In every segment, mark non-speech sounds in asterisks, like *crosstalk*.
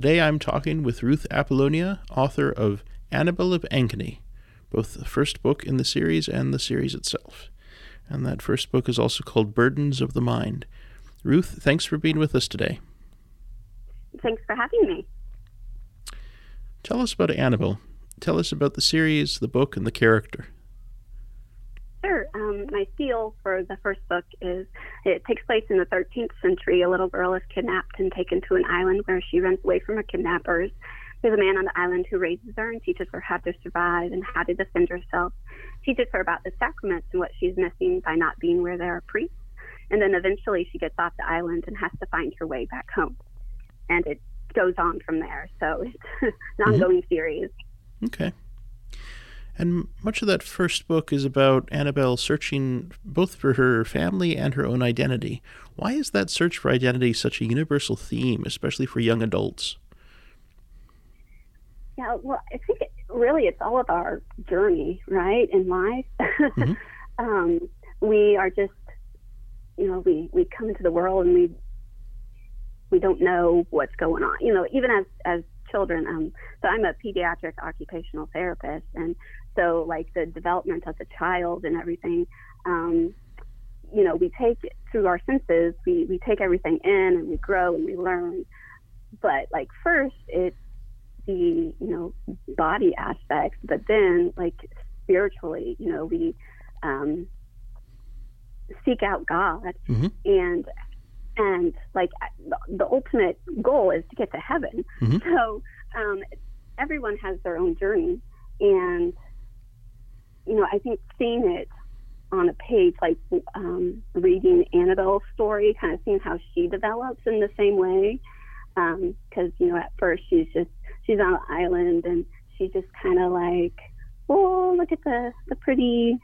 Today I'm talking with Ruth Apollonia, author of Annabelle of Ankeny, both the first book in the series and the series itself. And that first book is also called Burdens of the Mind. Ruth, thanks for being with us today. Thanks for having me. Tell us about Annabelle. Tell us about the series, the book, and the character. Sure. Um, my feel for the first book is it takes place in the 13th century. A little girl is kidnapped and taken to an island where she runs away from her kidnappers. There's a man on the island who raises her and teaches her how to survive and how to defend herself, teaches her about the sacraments and what she's missing by not being where there are priests. And then eventually she gets off the island and has to find her way back home. And it goes on from there. So it's an mm-hmm. ongoing mm-hmm. series. Okay. And much of that first book is about Annabelle searching both for her family and her own identity. Why is that search for identity such a universal theme, especially for young adults? Yeah, well, I think it, really it's all of our journey, right, in life. *laughs* Mm-hmm. um, we are just, you know, we, we come into the world and we we don't know what's going on. You know, even as as children. Um, so I'm a pediatric occupational therapist, and so like the development of the child and everything. Um, you know, we take it through our senses. We we take everything in, and we grow and we learn. But like first, it's the you know body aspects, but then like spiritually, you know, we um, seek out God mm-hmm. and and like the ultimate goal is to get to heaven. Mm-hmm. So um, everyone has their own journey, and you know, I think seeing it on a page, like um, reading Annabelle's story, kind of seeing how she develops in the same way, because um, you know, at first she's just she's on an island and she's just kind of like, oh, look at the the pretty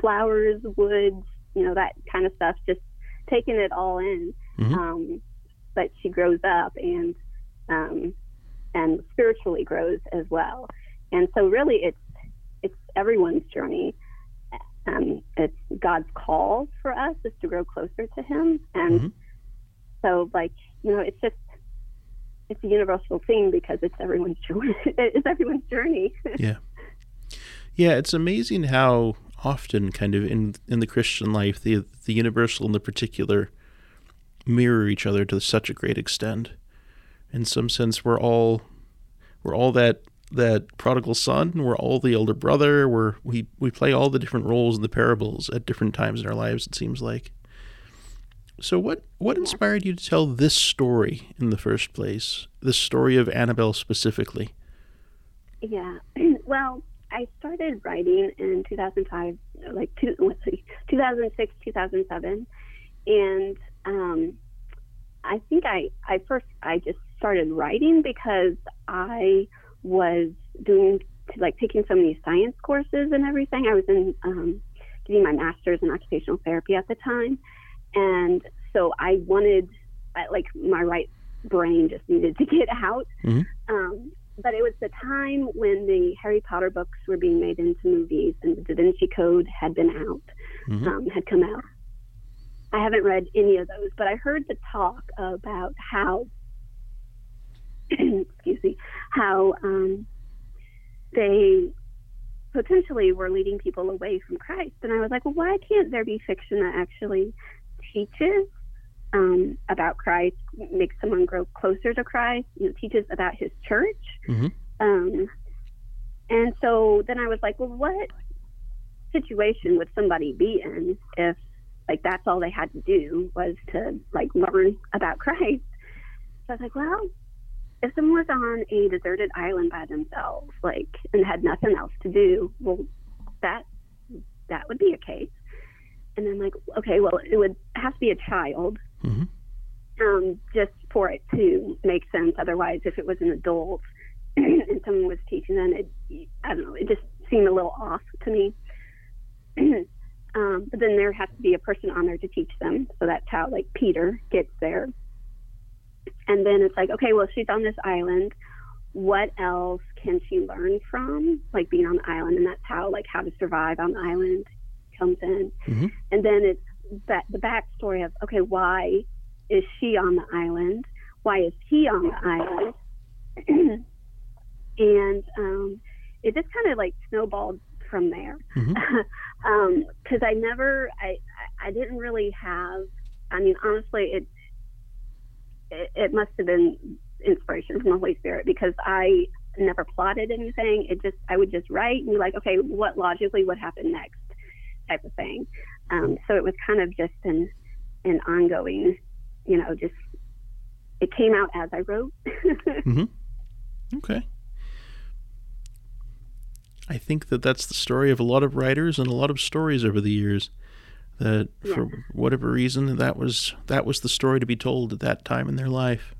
flowers, woods, you know, that kind of stuff, just taking it all in. Mm-hmm. Um, but she grows up and um, and spiritually grows as well. And so really, it's it's everyone's journey. Um, it's God's call for us is to grow closer to Him, and mm-hmm. so like you know, it's just it's a universal thing because it's everyone's journey. *laughs* it's everyone's journey. *laughs* yeah, yeah. It's amazing how often, kind of in in the Christian life, the the universal and the particular mirror each other to such a great extent. In some sense, we're all we're all that that prodigal son. We're all the elder brother. We're we we play all the different roles in the parables at different times in our lives. It seems like. So what what inspired you to tell this story in the first place? The story of Annabelle specifically. Yeah. *clears throat* Well, I started writing in 2005, like two, *laughs* 2006, 2007, and um, I think I, I first, I just started writing because I was doing, like, taking so many science courses and everything. I was in, um, getting my master's in occupational therapy at the time. And so I wanted, like, my right brain just needed to *laughs* get out. Mm-hmm. Um, but it was the time when the Harry Potter books were being made into movies and the Da Vinci Code had been out, mm-hmm. um, had come out. I haven't read any of those, but I heard the talk about how, *clears throat* excuse me, how um, they potentially were leading people away from Christ. And I was like, well, why can't there be fiction that actually teaches um, about Christ, makes someone grow closer to Christ, you know, teaches about his church? Mm-hmm. Um, and so then I was like, well, what situation would somebody be in if like that's all they had to do was to like learn about Christ. So I was like, well, if someone was on a deserted island by themselves, like and had nothing else to do, well, that that would be a case. And then like, okay, well, it would have to be a child, mm-hmm. um, just for it to make sense. Otherwise, if it was an adult *clears throat* and someone was teaching them, it I don't know, it just seemed a little off to me. *clears throat* Um, but then there has to be a person on there to teach them. So that's how like Peter gets there. And then it's like, okay, well, she's on this island. What else can she learn from like being on the island? And that's how like how to survive on the island comes in. Mm-hmm. And then it's that the backstory of okay, why is she on the island? Why is he on the island? *clears throat* and um, it just kind of like snowballed from there. Because Mm-hmm. *laughs* um, I never, I, I didn't really have. I mean, honestly, it, it must have been inspiration from the Holy Spirit because I never plotted anything. It just I would just write and be like, okay, what logically would happen next, type of thing. Um, so it was kind of just an an ongoing, you know, just it came out as I wrote. *laughs* Okay. I think that that's the story of a lot of writers and a lot of stories over the years. That for whatever reason, that was that was the story to be told at that time in their life.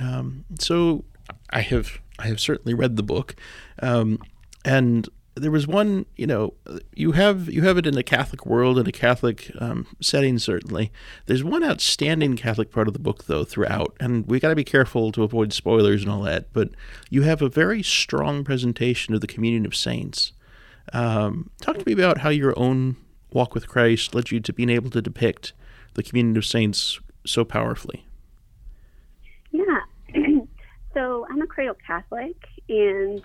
Um, so I have I have certainly read the book, um, and there was one. You know, you have you have it in a Catholic world in a Catholic um, setting. Certainly, there's one outstanding Catholic part of the book though throughout, and we got to be careful to avoid spoilers and all that. But you have a very strong presentation of the communion of saints. Um, talk to me about how your own walk with Christ led you to being able to depict the community of saints so powerfully. Yeah. *clears throat* so I'm a cradle Catholic, and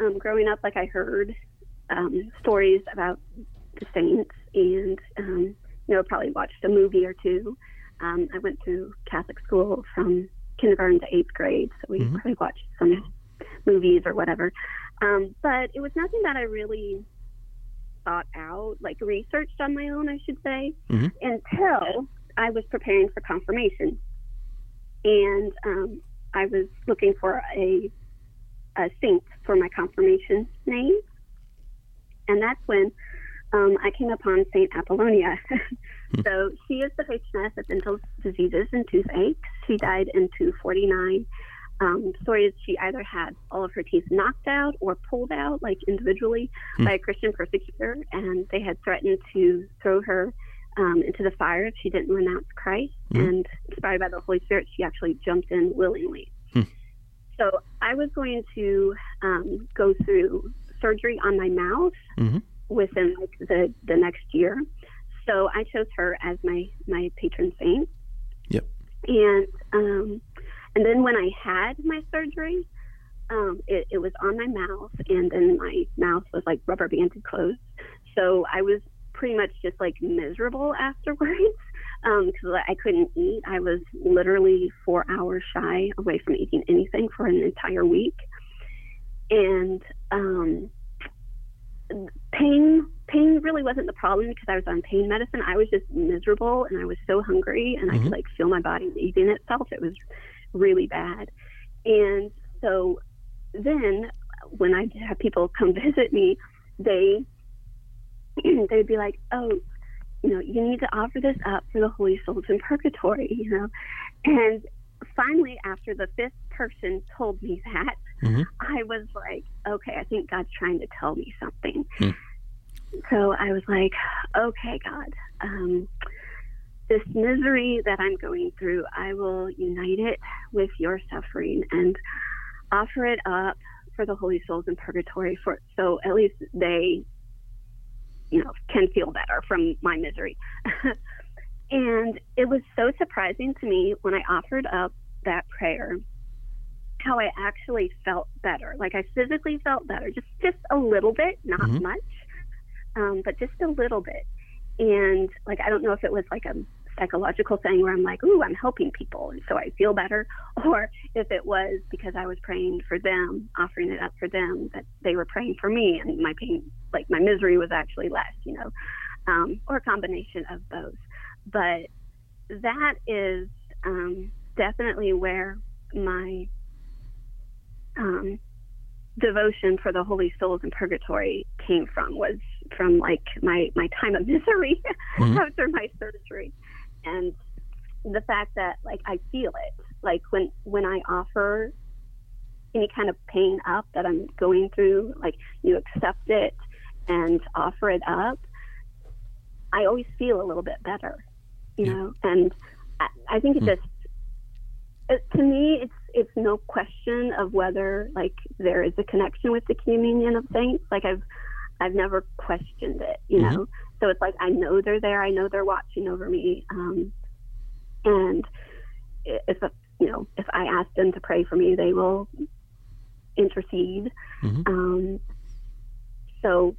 um, growing up, like I heard um, stories about the saints, and um, you know, probably watched a movie or two. Um, I went through Catholic school from kindergarten to eighth grade, so we Mhm. probably watched some movies or whatever. Um, but it was nothing that I really thought out, like researched on my own, I should say, Mhm. until I was preparing for confirmation and um, I was looking for a, a saint for my confirmation name, and that's when um, I came upon Saint Apollonia. *laughs* so she is the patroness of dental diseases and toothaches. She died in 249. Um, story is she either had all of her teeth knocked out or pulled out, like individually, Hmm. by a Christian persecutor, and they had threatened to throw her um, into the fire if she didn't renounce Christ. Mhm. And inspired by the Holy Spirit, she actually jumped in willingly. Hmm. So I was going to um, go through surgery on my mouth Mhm. within like the, the next year. So I chose her as my, my patron saint. Yep. And um, and then when I had my surgery, um, it, it was on my mouth, and then my mouth was like rubber banded closed. So I was pretty much just like miserable afterwards *laughs* because I couldn't eat. I was literally four hours shy away from eating anything for an entire week, and um, pain pain really wasn't the problem because I was on pain medicine. I was just miserable and I was so hungry and I Mhm. could like feel my body eating itself. It was really bad. And so then when I have people come *laughs* visit me, they *clears throat* they'd be like, "Oh, you know, you need to offer this up for the holy souls in purgatory," you know. And finally, after the fifth person told me that, Mhm. I was like, "Okay, I think God's trying to tell me something." Hmm. So I was like, "Okay, God." Um, this misery that I'm going through, I will unite it with your suffering and offer it up for the holy souls in purgatory for so at least they you know can feel better from my misery. *laughs* and it was so surprising to me when I offered up that prayer how I actually felt better. Like I physically felt better, just just a little bit, not Mhm. much, um, but just a little bit. And like I don't know if it was like a psychological thing where I'm like, ooh, I'm helping people, and so I feel better, *laughs* or if it was because I was praying for them, offering it up for them, that they were praying for me, and my pain, like my misery, was actually less, you know, um, or a combination of both. But that is um, definitely where my um, devotion for the holy souls in purgatory came from was from like my my time of misery *laughs* Mhm. after my surgery and the fact that like i feel it like when when i offer any kind of pain up that i'm going through like you accept it and offer it up i always feel a little bit better you Yeah. know and i, I think it Hmm. just it, to me it's it's no question of whether like there is a connection with the communion of saints like i've i've never questioned it you Mhm. know so it's like i know they're there i know they're watching over me um and if you know, if I ask them to pray for me, they will intercede. Mhm. Um, so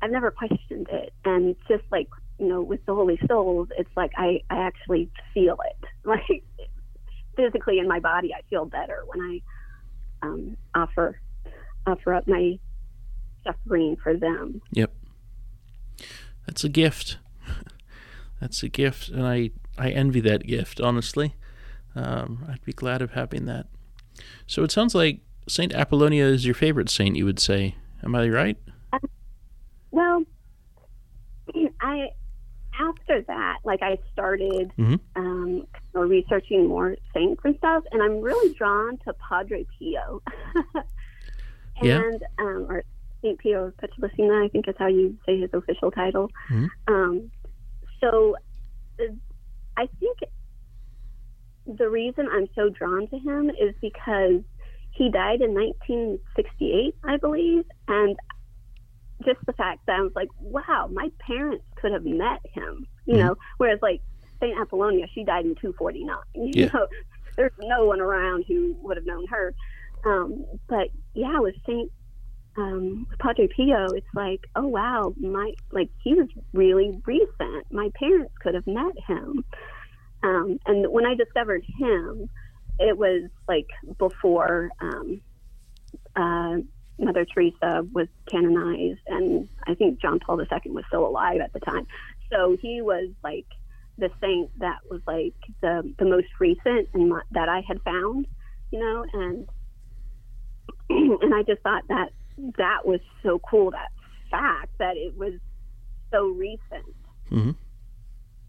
I've never questioned it, and just like you know, with the Holy Souls, it's like I I actually feel it, *laughs* like physically in my body. I feel better when I um, offer offer up my suffering for them. Yep. That's a gift. *laughs* That's a gift, and I I envy that gift. Honestly, um, I'd be glad of having that. So it sounds like Saint Apollonia is your favorite saint. You would say, am I right? Well, *clears throat* I after that, like I started Mhm. um, researching more saints and stuff, and I'm really drawn to Padre Pio. *laughs* Yeah. and um, or Saint Pio of Pietrelcina, I think is how you say his official title. Mhm. Um, so, uh, I think the reason I'm so drawn to him is because he died in 1968, I believe, and just the fact that I was like, wow, my parents could have met him, you Mhm. know, whereas like Saint Apollonia, she died in 249. You Yeah. know, *laughs* there's no one around who would have known her. Um, but yeah, with Saint um, with Padre Pio, it's like, oh wow, my like he was really recent. My parents could have met him. Um, and when I discovered him, it was like before um, uh, Mother Teresa was canonized, and I think John Paul II was still alive at the time. So he was like the saint that was like the the most recent and that I had found, you know, and *clears throat* and I just thought that that was so cool that fact that it was so recent Mhm.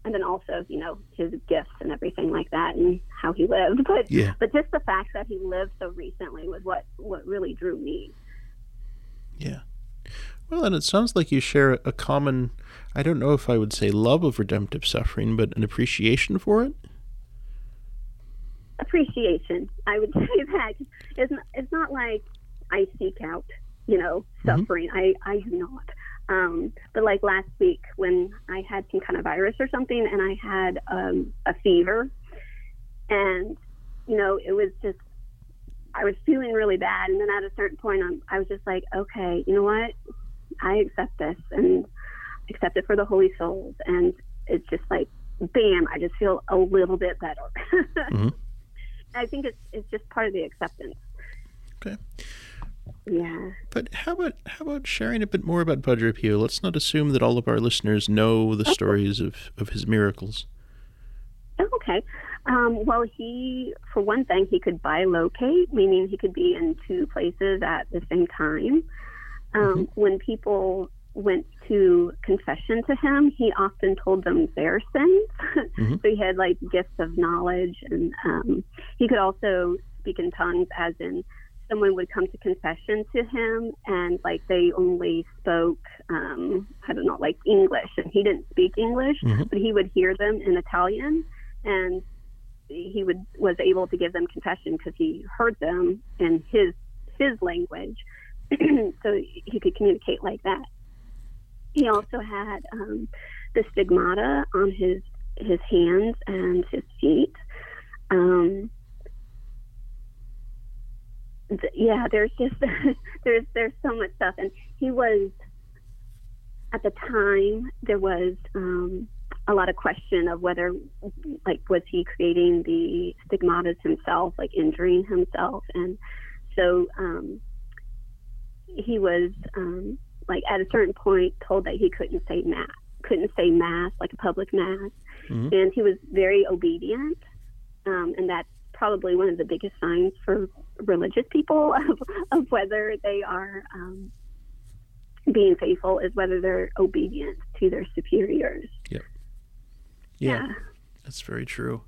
and then also you know his gifts and everything like that and how he lived but Yeah. but just the fact that he lived so recently was what what really drew me Yeah. Well, and it sounds like you share a common, I don't know if I would say love of redemptive suffering, but an appreciation for it. appreciation i would *laughs* say that it's not, it's not like i seek out you know Mhm. suffering. I i do not. Um but like last week when i had some kind of virus or something and i had um a fever and you know it was just i was feeling really bad. And then at a certain point I'm, i was just like okay you know what? I accept this and accept it for the holy souls. And it's just like bam i just feel a little bit better. *laughs* Mhm. i think it's it's just part of the acceptance. Okay. Yeah But how about how about sharing a bit more about Padre Pio? Let's not assume that all of our listeners know the stories of, of his miracles. Okay. Um, well, he, for one thing, he could bilocate, meaning he could be in two places at the same time. Um, When people went to confession to him, he often told them their sins. *laughs* Mhm. so he had like gifts of knowledge, and um, he could also speak in tongues, as in someone would come to confession to him, and like they only spoke, um, I don't know, like English, and he didn't speak English, Mhm. but he would hear them in Italian, and he would was able to give them confession because he heard them in his his language, *clears throat* so he could communicate like that. He also had um, the stigmata on his his hands and his feet. Um, th- yeah, there's just *laughs* there's there's so much stuff, and he was at the time there was um, a lot of question of whether like was he creating the stigmatas himself, like injuring himself, and so um, he was um, like at a certain point told that he couldn't say mass, couldn't say mass like a public mass, Mhm. and he was very obedient, um, and that's probably one of the biggest signs for religious people *laughs* of, of whether they are um, being faithful is whether they're obedient to their superiors. Yep. Yeah, yeah. that's very true.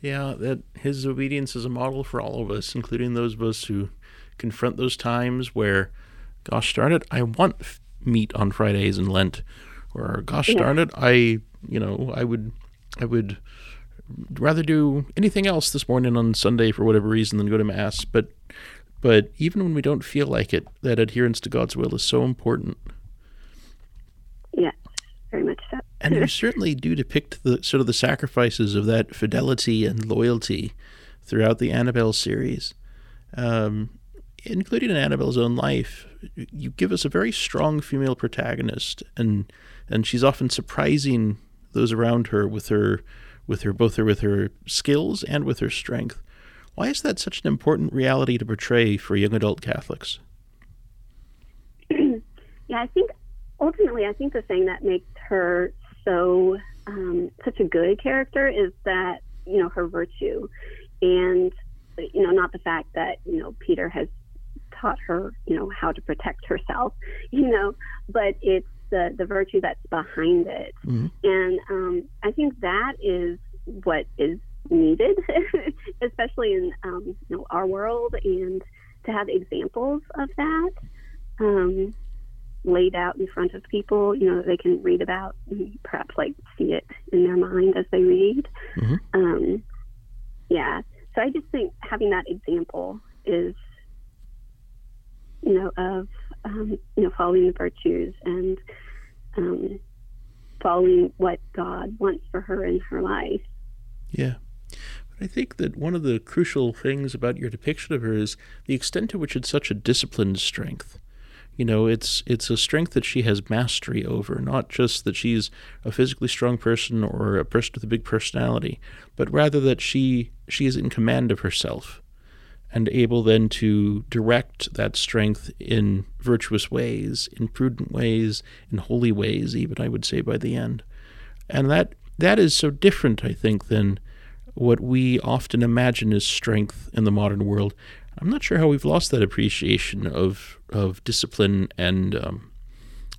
Yeah, that his obedience is a model for all of us, including those of us who confront those times where, gosh darn it, I want f- meat on Fridays in Lent, or gosh Yeah. darn it, I you know I would I would rather do anything else this morning on Sunday for whatever reason than go to mass. But but even when we don't feel like it, that adherence to God's will is so important. Yeah, very much so. *laughs* And you certainly do depict the sort of the sacrifices of that fidelity and loyalty throughout the Annabelle series, um, including in Annabelle's own life. You give us a very strong female protagonist, and and she's often surprising those around her with her with her both her with her skills and with her strength. Why is that such an important reality to portray for young adult Catholics? *clears throat* yeah, I think ultimately, I think the thing that makes her so um, such a good character is that you know her virtue, and you know not the fact that you know Peter has taught her you know how to protect herself, *laughs* you know, but it's the the virtue that's behind it, mm-hmm. and um, I think that is what is needed, *laughs* especially in um, you know our world, and to have examples of that. Um, laid out in front of people, you know, they can read about and perhaps like see it in their mind as they read. Mm-hmm. Um, yeah. So I just think having that example is, you know, of, um, you know, following the virtues and um, following what God wants for her in her life. Yeah. But I think that one of the crucial things about your depiction of her is the extent to which it's such a disciplined strength you know it's it's a strength that she has mastery over not just that she's a physically strong person or a person with a big personality but rather that she she is in command of herself and able then to direct that strength in virtuous ways in prudent ways in holy ways even i would say by the end and that that is so different i think than what we often imagine as strength in the modern world I'm not sure how we've lost that appreciation of of discipline and um,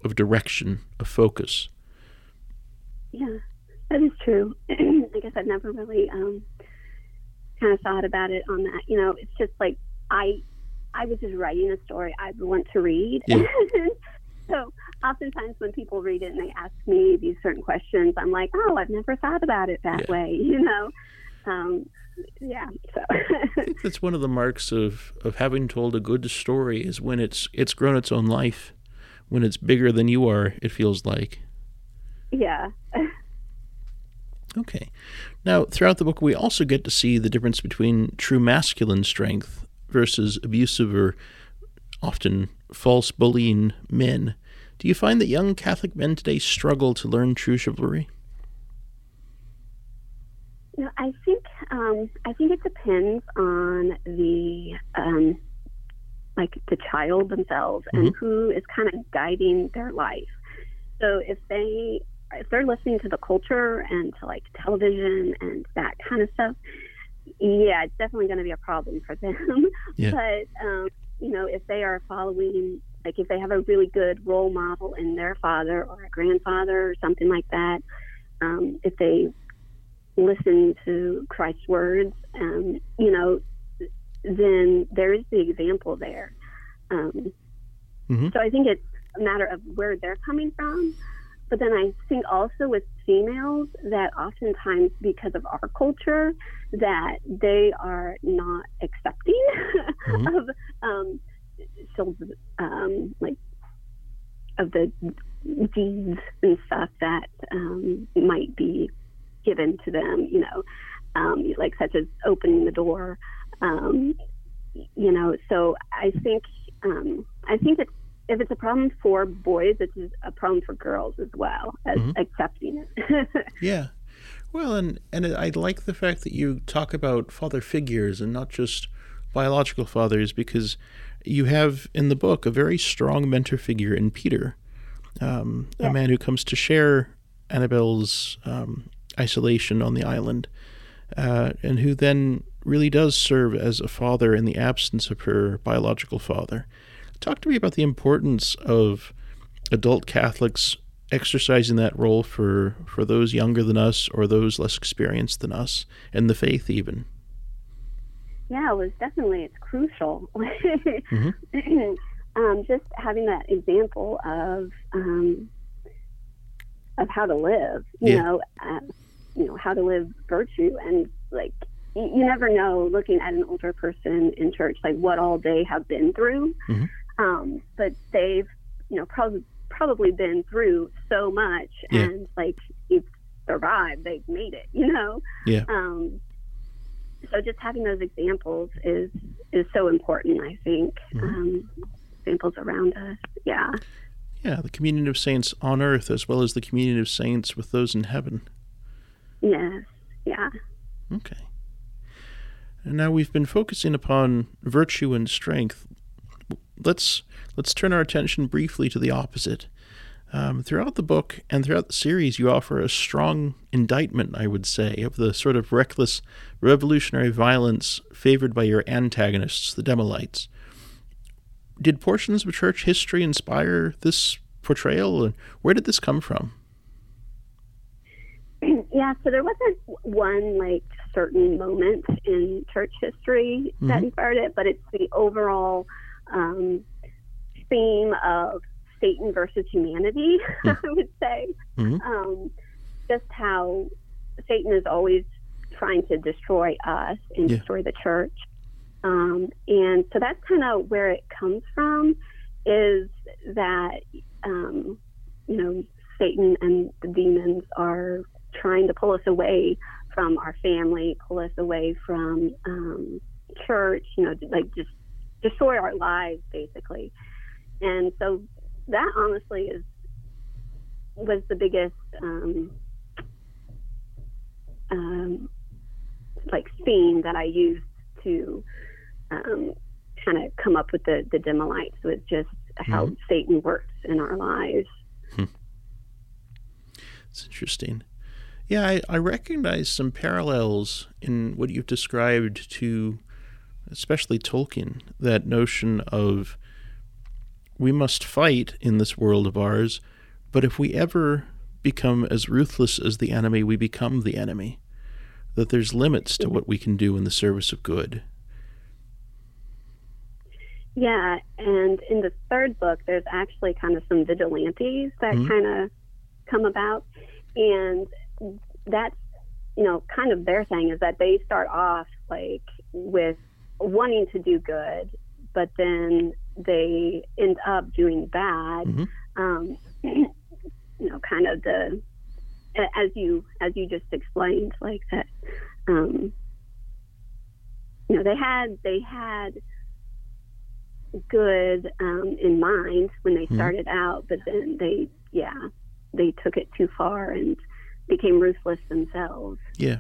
of direction, of focus. Yeah, that is true. *clears throat* I guess I've never really um, kind of thought about it on that. You know, it's just like I I was just writing a story I want to read. Yeah. *laughs* so oftentimes when people read it and they ask me these certain questions, I'm like, oh, I've never thought about it that yeah. way. *laughs* You know. Um, yeah. So I think that's one of the marks of, of having told a good story is when it's it's grown its own life, when it's bigger than you are. It feels like. Yeah. *laughs* okay. Now, throughout the book, we also get to see the difference between true masculine strength versus abusive or often false bullying men. Do you find that young Catholic men today struggle to learn true chivalry? You know, I think um, I think it depends on the um, like the child themselves mm-hmm. and who is kind of guiding their life. So if they if they're listening to the culture and to like television and that kind of stuff, yeah, it's definitely going to be a problem for them. *laughs* Yeah. But um, you know, if they are following like if they have a really good role model in their father or a grandfather or something like that, um, if they listen to Christ's words, um, you know, then there is the example there. Um, mm-hmm. So I think it's a matter of where they're coming from. But then I think also with females that oftentimes because of our culture that they are not accepting mm-hmm. *laughs* of um, so um, like of the deeds and stuff that um, might be given to them, you know, um, like such as opening the door, um, you know. So I think um, I think it's if it's a problem for boys, it's a problem for girls as well as mm-hmm. accepting it. *laughs* yeah. Well, and and I like the fact that you talk about father figures and not just biological fathers, because you have in the book a very strong mentor figure in Peter, um, yeah. a man who comes to share Annabelle's um, isolation on the island, uh, and who then really does serve as a father in the absence of her biological father. Talk to me about the importance of adult Catholics exercising that role for, for those younger than us or those less experienced than us in the faith, even. Yeah, it was definitely it's crucial. *laughs* mm-hmm. *clears throat* um, just having that example of um, of how to live. You yeah. know, uh, you know how to live virtue and like you never know looking at an older person in church like what all they have been through mm-hmm. Um, but they've you know probably probably been through so much yeah. and like it's survived they've made it you know yeah um, so just having those examples is is so important. I think mm-hmm. um, examples around us. Yeah. Yeah, the communion of saints on earth as well as the communion of saints with those in heaven. Yes. Yeah. Okay. And now we've been focusing upon virtue and strength. Let's let's turn our attention briefly to the opposite. Um, throughout the book and throughout the series, you offer a strong indictment, I would say, of the sort of reckless revolutionary violence favored by your antagonists, the Demolites. Did portions of church history inspire this portrayal, and where did this come from? *clears throat* Yeah, so there wasn't one like certain moment in church history that mm-hmm. inspired it, but it's the overall um, theme of Satan versus humanity, mm-hmm. *laughs* I would say. Mm-hmm. Um, just how Satan is always trying to destroy us and yeah. destroy the church. Um, and so that's kind of where it comes from is that, um, you know, Satan and the demons are trying to pull us away from our family, pull us away from um, church, you know, like just destroy our lives basically. And so that honestly is was the biggest um, um, like theme that I used to um, kind of come up with the the Demolites was just how mm-hmm. Satan works in our lives. Hmm. It's interesting. Yeah, I, I recognize some parallels in what you've described to, especially Tolkien, that notion of we must fight in this world of ours, but if we ever become as ruthless as the enemy, we become the enemy. That there's limits to what we can do in the service of good. Yeah, and in the third book, there's actually kind of some vigilantes that mm-hmm. kind of come about. And that's, you know, kind of their thing is that they start off like with wanting to do good, but then they end up doing bad. Mm-hmm. Um, *clears throat* you know, kind of the as you as you just explained, like that. Um, you know, they had they had good um, in mind when they mm-hmm. started out, but then they yeah they took it too far and became ruthless themselves. Yeah.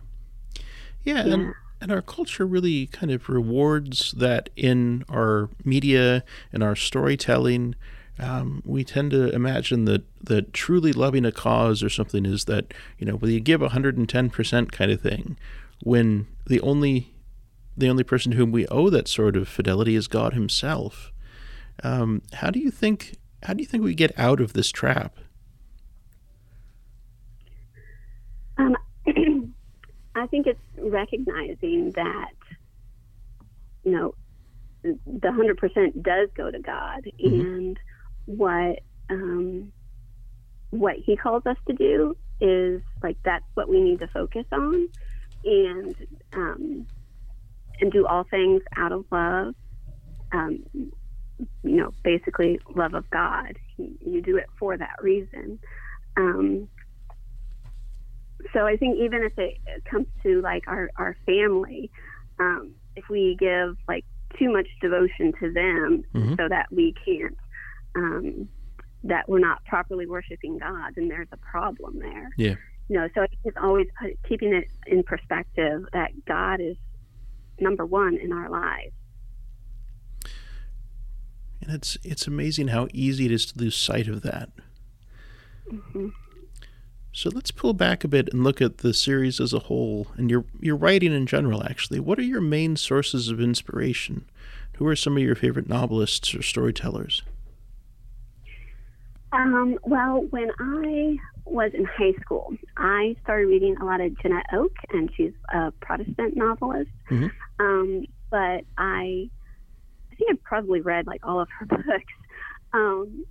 Yeah, yeah. and and our culture really kind of rewards that in our media and our storytelling. Um, we tend to imagine that that truly loving a cause or something is that you know, will you give 110% kind of thing, when the only the only person to whom we owe that sort of fidelity is God Himself. Um, how do you think? How do you think we get out of this trap? Um, *clears throat* I think it's recognizing that, you know, the hundred percent does go to God, mm-hmm. and what um, what He calls us to do is like that's what we need to focus on, and um, and do all things out of love. Um, you know, basically love of God. You do it for that reason. Um, so I think even if it comes to like our, our family, um, if we give like too much devotion to them mm-hmm. so that we can't, um, that we're not properly worshiping God, then there's a problem there. Yeah. You know, so it's always put, keeping it in perspective that God is number one in our lives. And it's it's amazing how easy it is to lose sight of that. Mm-hmm. So let's pull back a bit and look at the series as a whole and your your writing in general actually. What are your main sources of inspiration? Who are some of your favorite novelists or storytellers? Um, well, when I was in high school, I started reading a lot of Janette Oke, and she's a Protestant novelist. Mm-hmm. Um, but I, I think I've probably read like all of her *laughs* books. Um,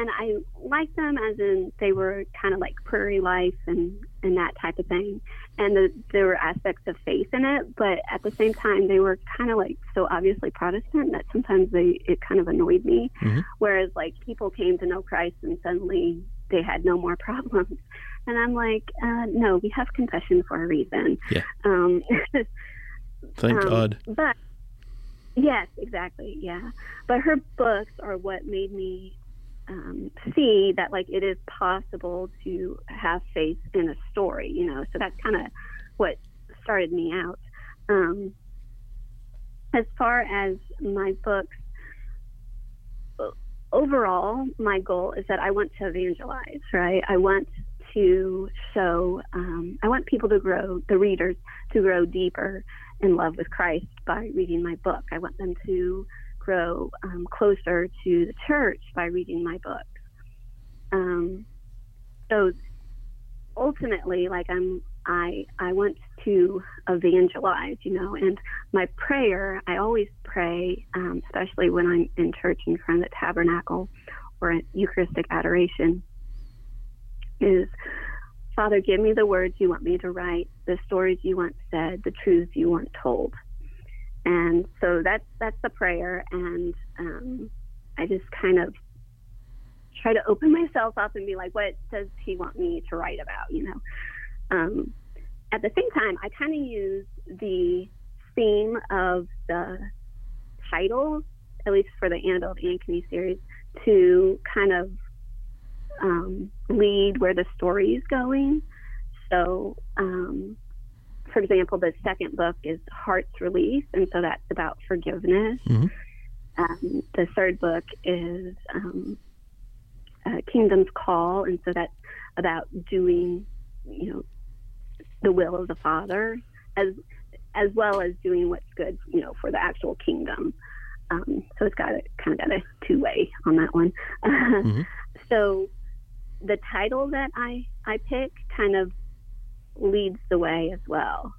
and I liked them as in they were kind of like prairie life and and that type of thing, and the, there were aspects of faith in it, but at the same time they were kind of like so obviously Protestant that sometimes they it kind of annoyed me. Mm-hmm. Whereas like people came to know Christ and suddenly they had no more *laughs* problems, and I'm like, uh, no, we have confession for a reason. Yeah. Um, *laughs* Thank Um, God. But yes, exactly. Yeah. But her books are what made me um, see that like it is possible to have faith in a story, you know. So that's kind of what started me out. Um, as far as my books, overall, my goal is that I want to evangelize, right? I want to show, um, I want people to grow, the readers to grow deeper in love with Christ by reading my book. I want them to grow um, closer to the church by reading my books. Um, so ultimately, like I'm, I I want to evangelize, you know, and my prayer, I always pray, um, especially when I'm in church in front of the tabernacle or Eucharistic adoration, is Father, give me the words you want me to write, the stories you want said, the truths you want told. And so that's that's the prayer, and um, I just kind of try to open myself up and be like, what does he want me to write about? You know. Um, at the same time, I kind of use the theme of the title, at least for the Annabelle Ankeny series, to kind of um, lead where the story is going. So, um, for example, the second book is Heart's Release, and so that's about forgiveness. Mhm. Um, the third book is um, uh, Kingdom's Call, and so that's about doing, you know, the will of the Father, as as well as doing what's good, you know, for the actual kingdom. Um, so it's got a kind of got a two way on that one. *laughs* Mhm. So the title that I I pick kind of leads the way as well.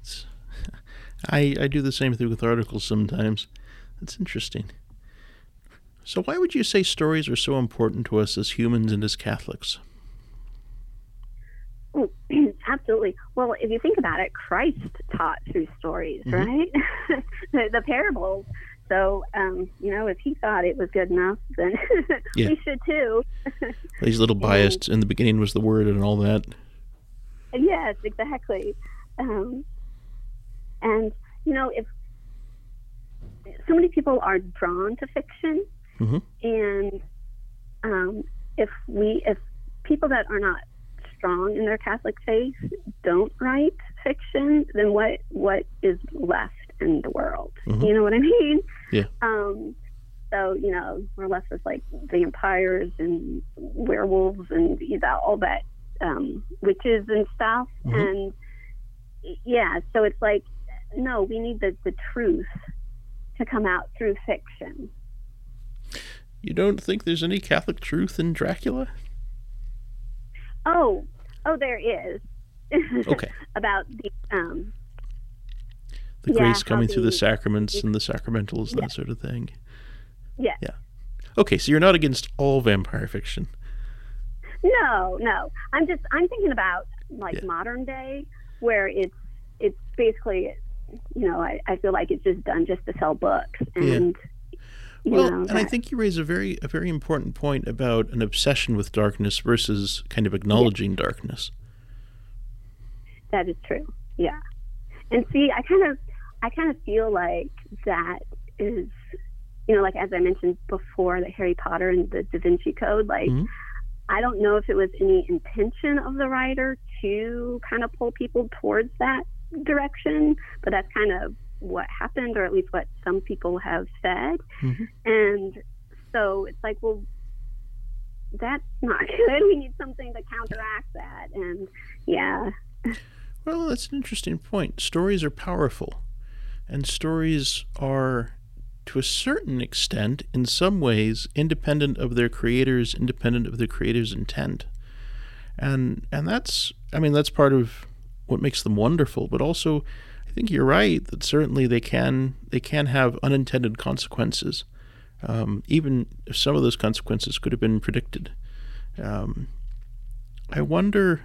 It's- I I do the same thing with articles sometimes. That's interesting. So why would you say stories are so important to us as humans and as Catholics? Oh, *clears throat* Absolutely. Well, if you think about it, Christ taught through stories, Mhm. right? *laughs* the, the parables. So, um, you know, if he thought it was good enough, then *laughs* Yeah. we should too. *laughs* He's a little biased. In the beginning was the word and all that. yes, exactly. Um, and you know, if so many people are drawn to fiction, Mhm. and um, if we, if people that are not strong in their Catholic faith don't write fiction, then what what is left in the world? Mhm. You know what I mean? Yeah. Um, so you know, we're left with like vampires and werewolves and you know, all that um, witches and stuff, Mhm. and yeah, so it's like no, we need the the truth to come out through fiction. You don't think there's any Catholic truth in Dracula? Oh, oh, there is. *laughs* Okay. About the um, The Yeah, grace coming through the sacraments and the sacramentals, Yeah. that sort of thing. yeah. Yeah. Okay, so you're not against all vampire fiction. No, no. I'm just I'm thinking about like Yeah. modern day where it's it's basically you know I, I feel like it's just done just to sell books and Well, know and I think you raise a very a very important point about an obsession with darkness versus kind of acknowledging darkness. that is true. Yeah. And see, I kind of I kind of feel like that is you know like as I mentioned before the Harry Potter and the Da Vinci Code like Mhm. I don't know if it was any intention of the writer to kind of pull people towards that direction, but that's kind of what happened, or at least what some people have said. Mhm. And so it's like, well, that's not *laughs* good. We need something to counteract that. And yeah, Well, that's an interesting point. Stories are powerful, and stories are, to a certain extent, in some ways, independent of their creators, independent of their creators' intent, and and that's, I mean, that's part of what makes them wonderful. But also, I think you're right that certainly they can they can have unintended consequences, um, even if some of those consequences could have been predicted. Um, I wonder.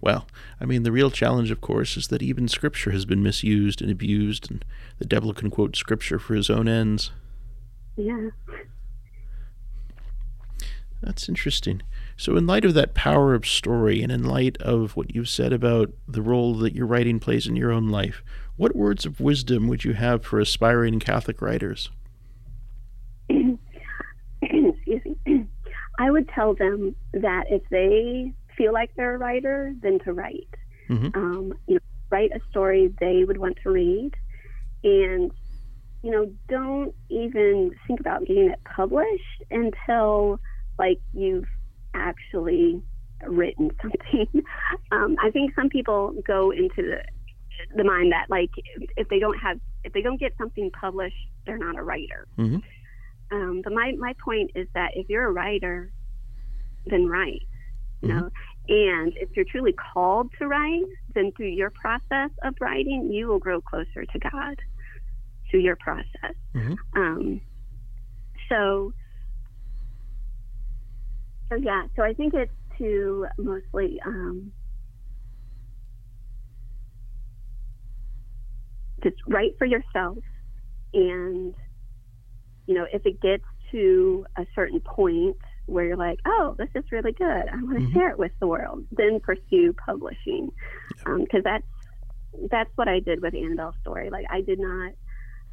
Well, I mean, the real challenge, of course, is that even Scripture has been misused and abused, and the devil can quote Scripture for his own ends. yeah. That's interesting. So, in light of that power of story and in light of what you've said about the role that your writing plays in your own life, what words of wisdom would you have for aspiring Catholic writers? *clears throat* Excuse me. *clears throat* I would tell them that if they feel like they're a writer, then to write. Mm-hmm. Um, you know, write a story they would want to read, and you know, don't even think about getting it published until like you've actually written *laughs* something. um, I think some people go into the the mind that like if they don't have if they don't get something published, they're not a writer. Mm-hmm. Um, but my my point is that if you're a writer, then write. You mm-hmm. know, and if you're truly called to write, then through your process of writing, you will grow closer to God through your process. Mm-hmm. Um, so so yeah, so I think it's to mostly um, just write for yourself, and you know if it gets to a certain point where you're like, oh, this is really good, I want to mm-hmm. share it with the world, then pursue publishing, because um, that's that's what I did with Annabelle's story. Like I did not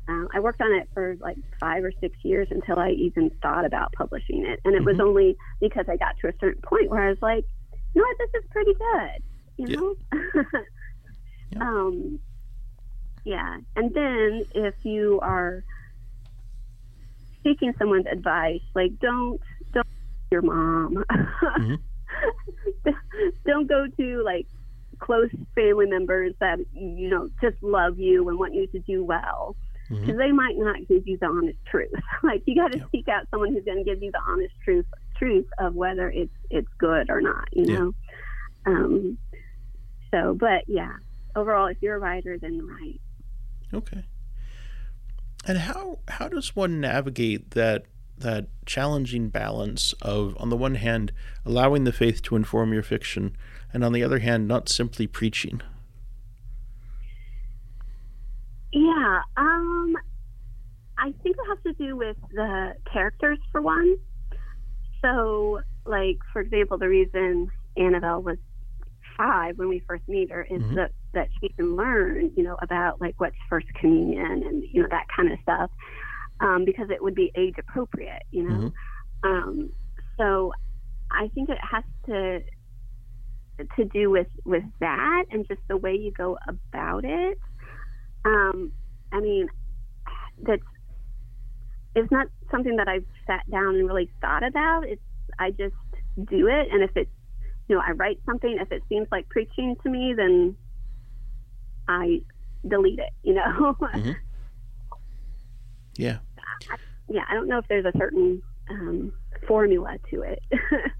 um, I worked on it for like five or six years until I even thought about publishing it. And it mm-hmm. was only because I got to a certain point where I was like, you know what, this is pretty good, you know? *laughs* yeah. Um, yeah. And then if you are seeking someone's advice, like don't your mom. *laughs* mm-hmm. don't go to like close family members that, you know, just love you and want you to do well because mm-hmm. they might not give you the honest truth. *laughs* like you got to yeah. seek out someone who's going to give you the honest truth truth of whether it's it's good or not. You know. Yeah. Um. So, but yeah, overall, if you're a writer, then write. Okay. And how how does one navigate that that challenging balance of on the one hand allowing the faith to inform your fiction and on the other hand not simply preaching? Yeah, um, I think it has to do with the characters for one. So, like for example, the reason Annabelle was five when we first meet her is mm-hmm. that that she can learn, you know, about like what's first communion and you know that kind of stuff, um, because it would be age appropriate, you know. Mm-hmm. Um, so, I think it has to to do with with that and just the way you go about it. Um, I mean, that's it's not something that I've sat down and really thought about. It's I just do it, and if it's you know I write something, if it seems like preaching to me, then I delete it. You know. *laughs* Mm-hmm. Yeah. I, yeah, I don't know if there's a certain um, formula to it. *laughs*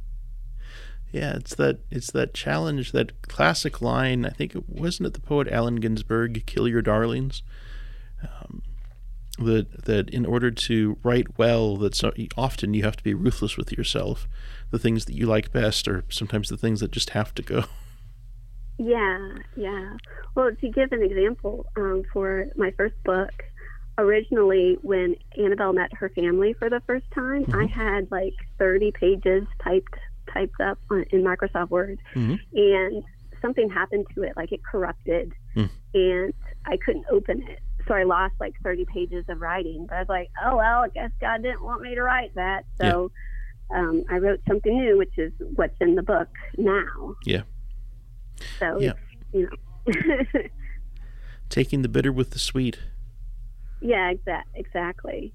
Yeah, it's that it's that challenge, that classic line. I think it wasn't it the poet Allen Ginsberg, "Kill your darlings." Um, that that in order to write well, that so, often you have to be ruthless with yourself. The things that you like best are sometimes the things that just have to go. Yeah, yeah. Well, to give an example, um, for my first book, originally when Annabelle met her family for the first time, mm-hmm. I had like 30 pages typed typed up on, in Microsoft Word, mm-hmm. and something happened to it, like it corrupted, mm. and I couldn't open it. So I lost like 30 pages of writing. But I was like, oh well, I guess God didn't want me to write that. So yeah. um, I wrote something new, which is what's in the book now. Yeah. So yeah. you know. *laughs* Taking the bitter with the sweet. Yeah, exa- exactly.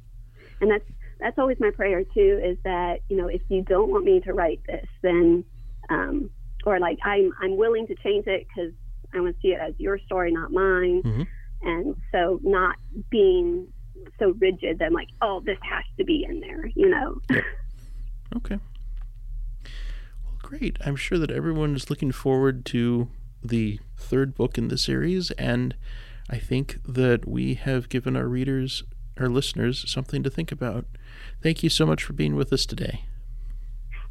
And that's that's always my prayer too is that you know if you don't want me to write this then um, or like i'm i'm willing to change it because i want to see it as your story not mine. Mm-hmm. and so not being so rigid that I'm like oh this has to be in there you know? Okay. Well great. I'm sure that everyone is looking forward to the third book in the series and i think that we have given our readers our listeners something to think about Thank you so much for being with us today.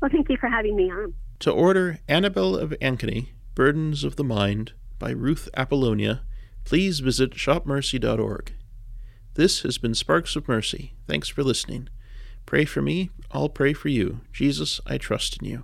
Well, thank you for having me on. To order Annabelle of Ankeny, Burdens of the Mind by Ruth Apollonia, please visit shopmercy.org. This has been Sparks of Mercy. Thanks for listening. Pray for me, I'll pray for you. Jesus, I trust in you.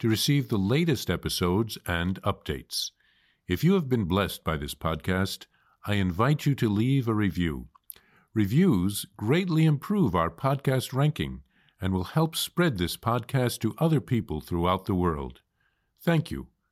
to receive the latest episodes and updates. If you have been blessed by this podcast, I invite you to leave a review. Reviews greatly improve our podcast ranking and will help spread this podcast to other people throughout the world. Thank you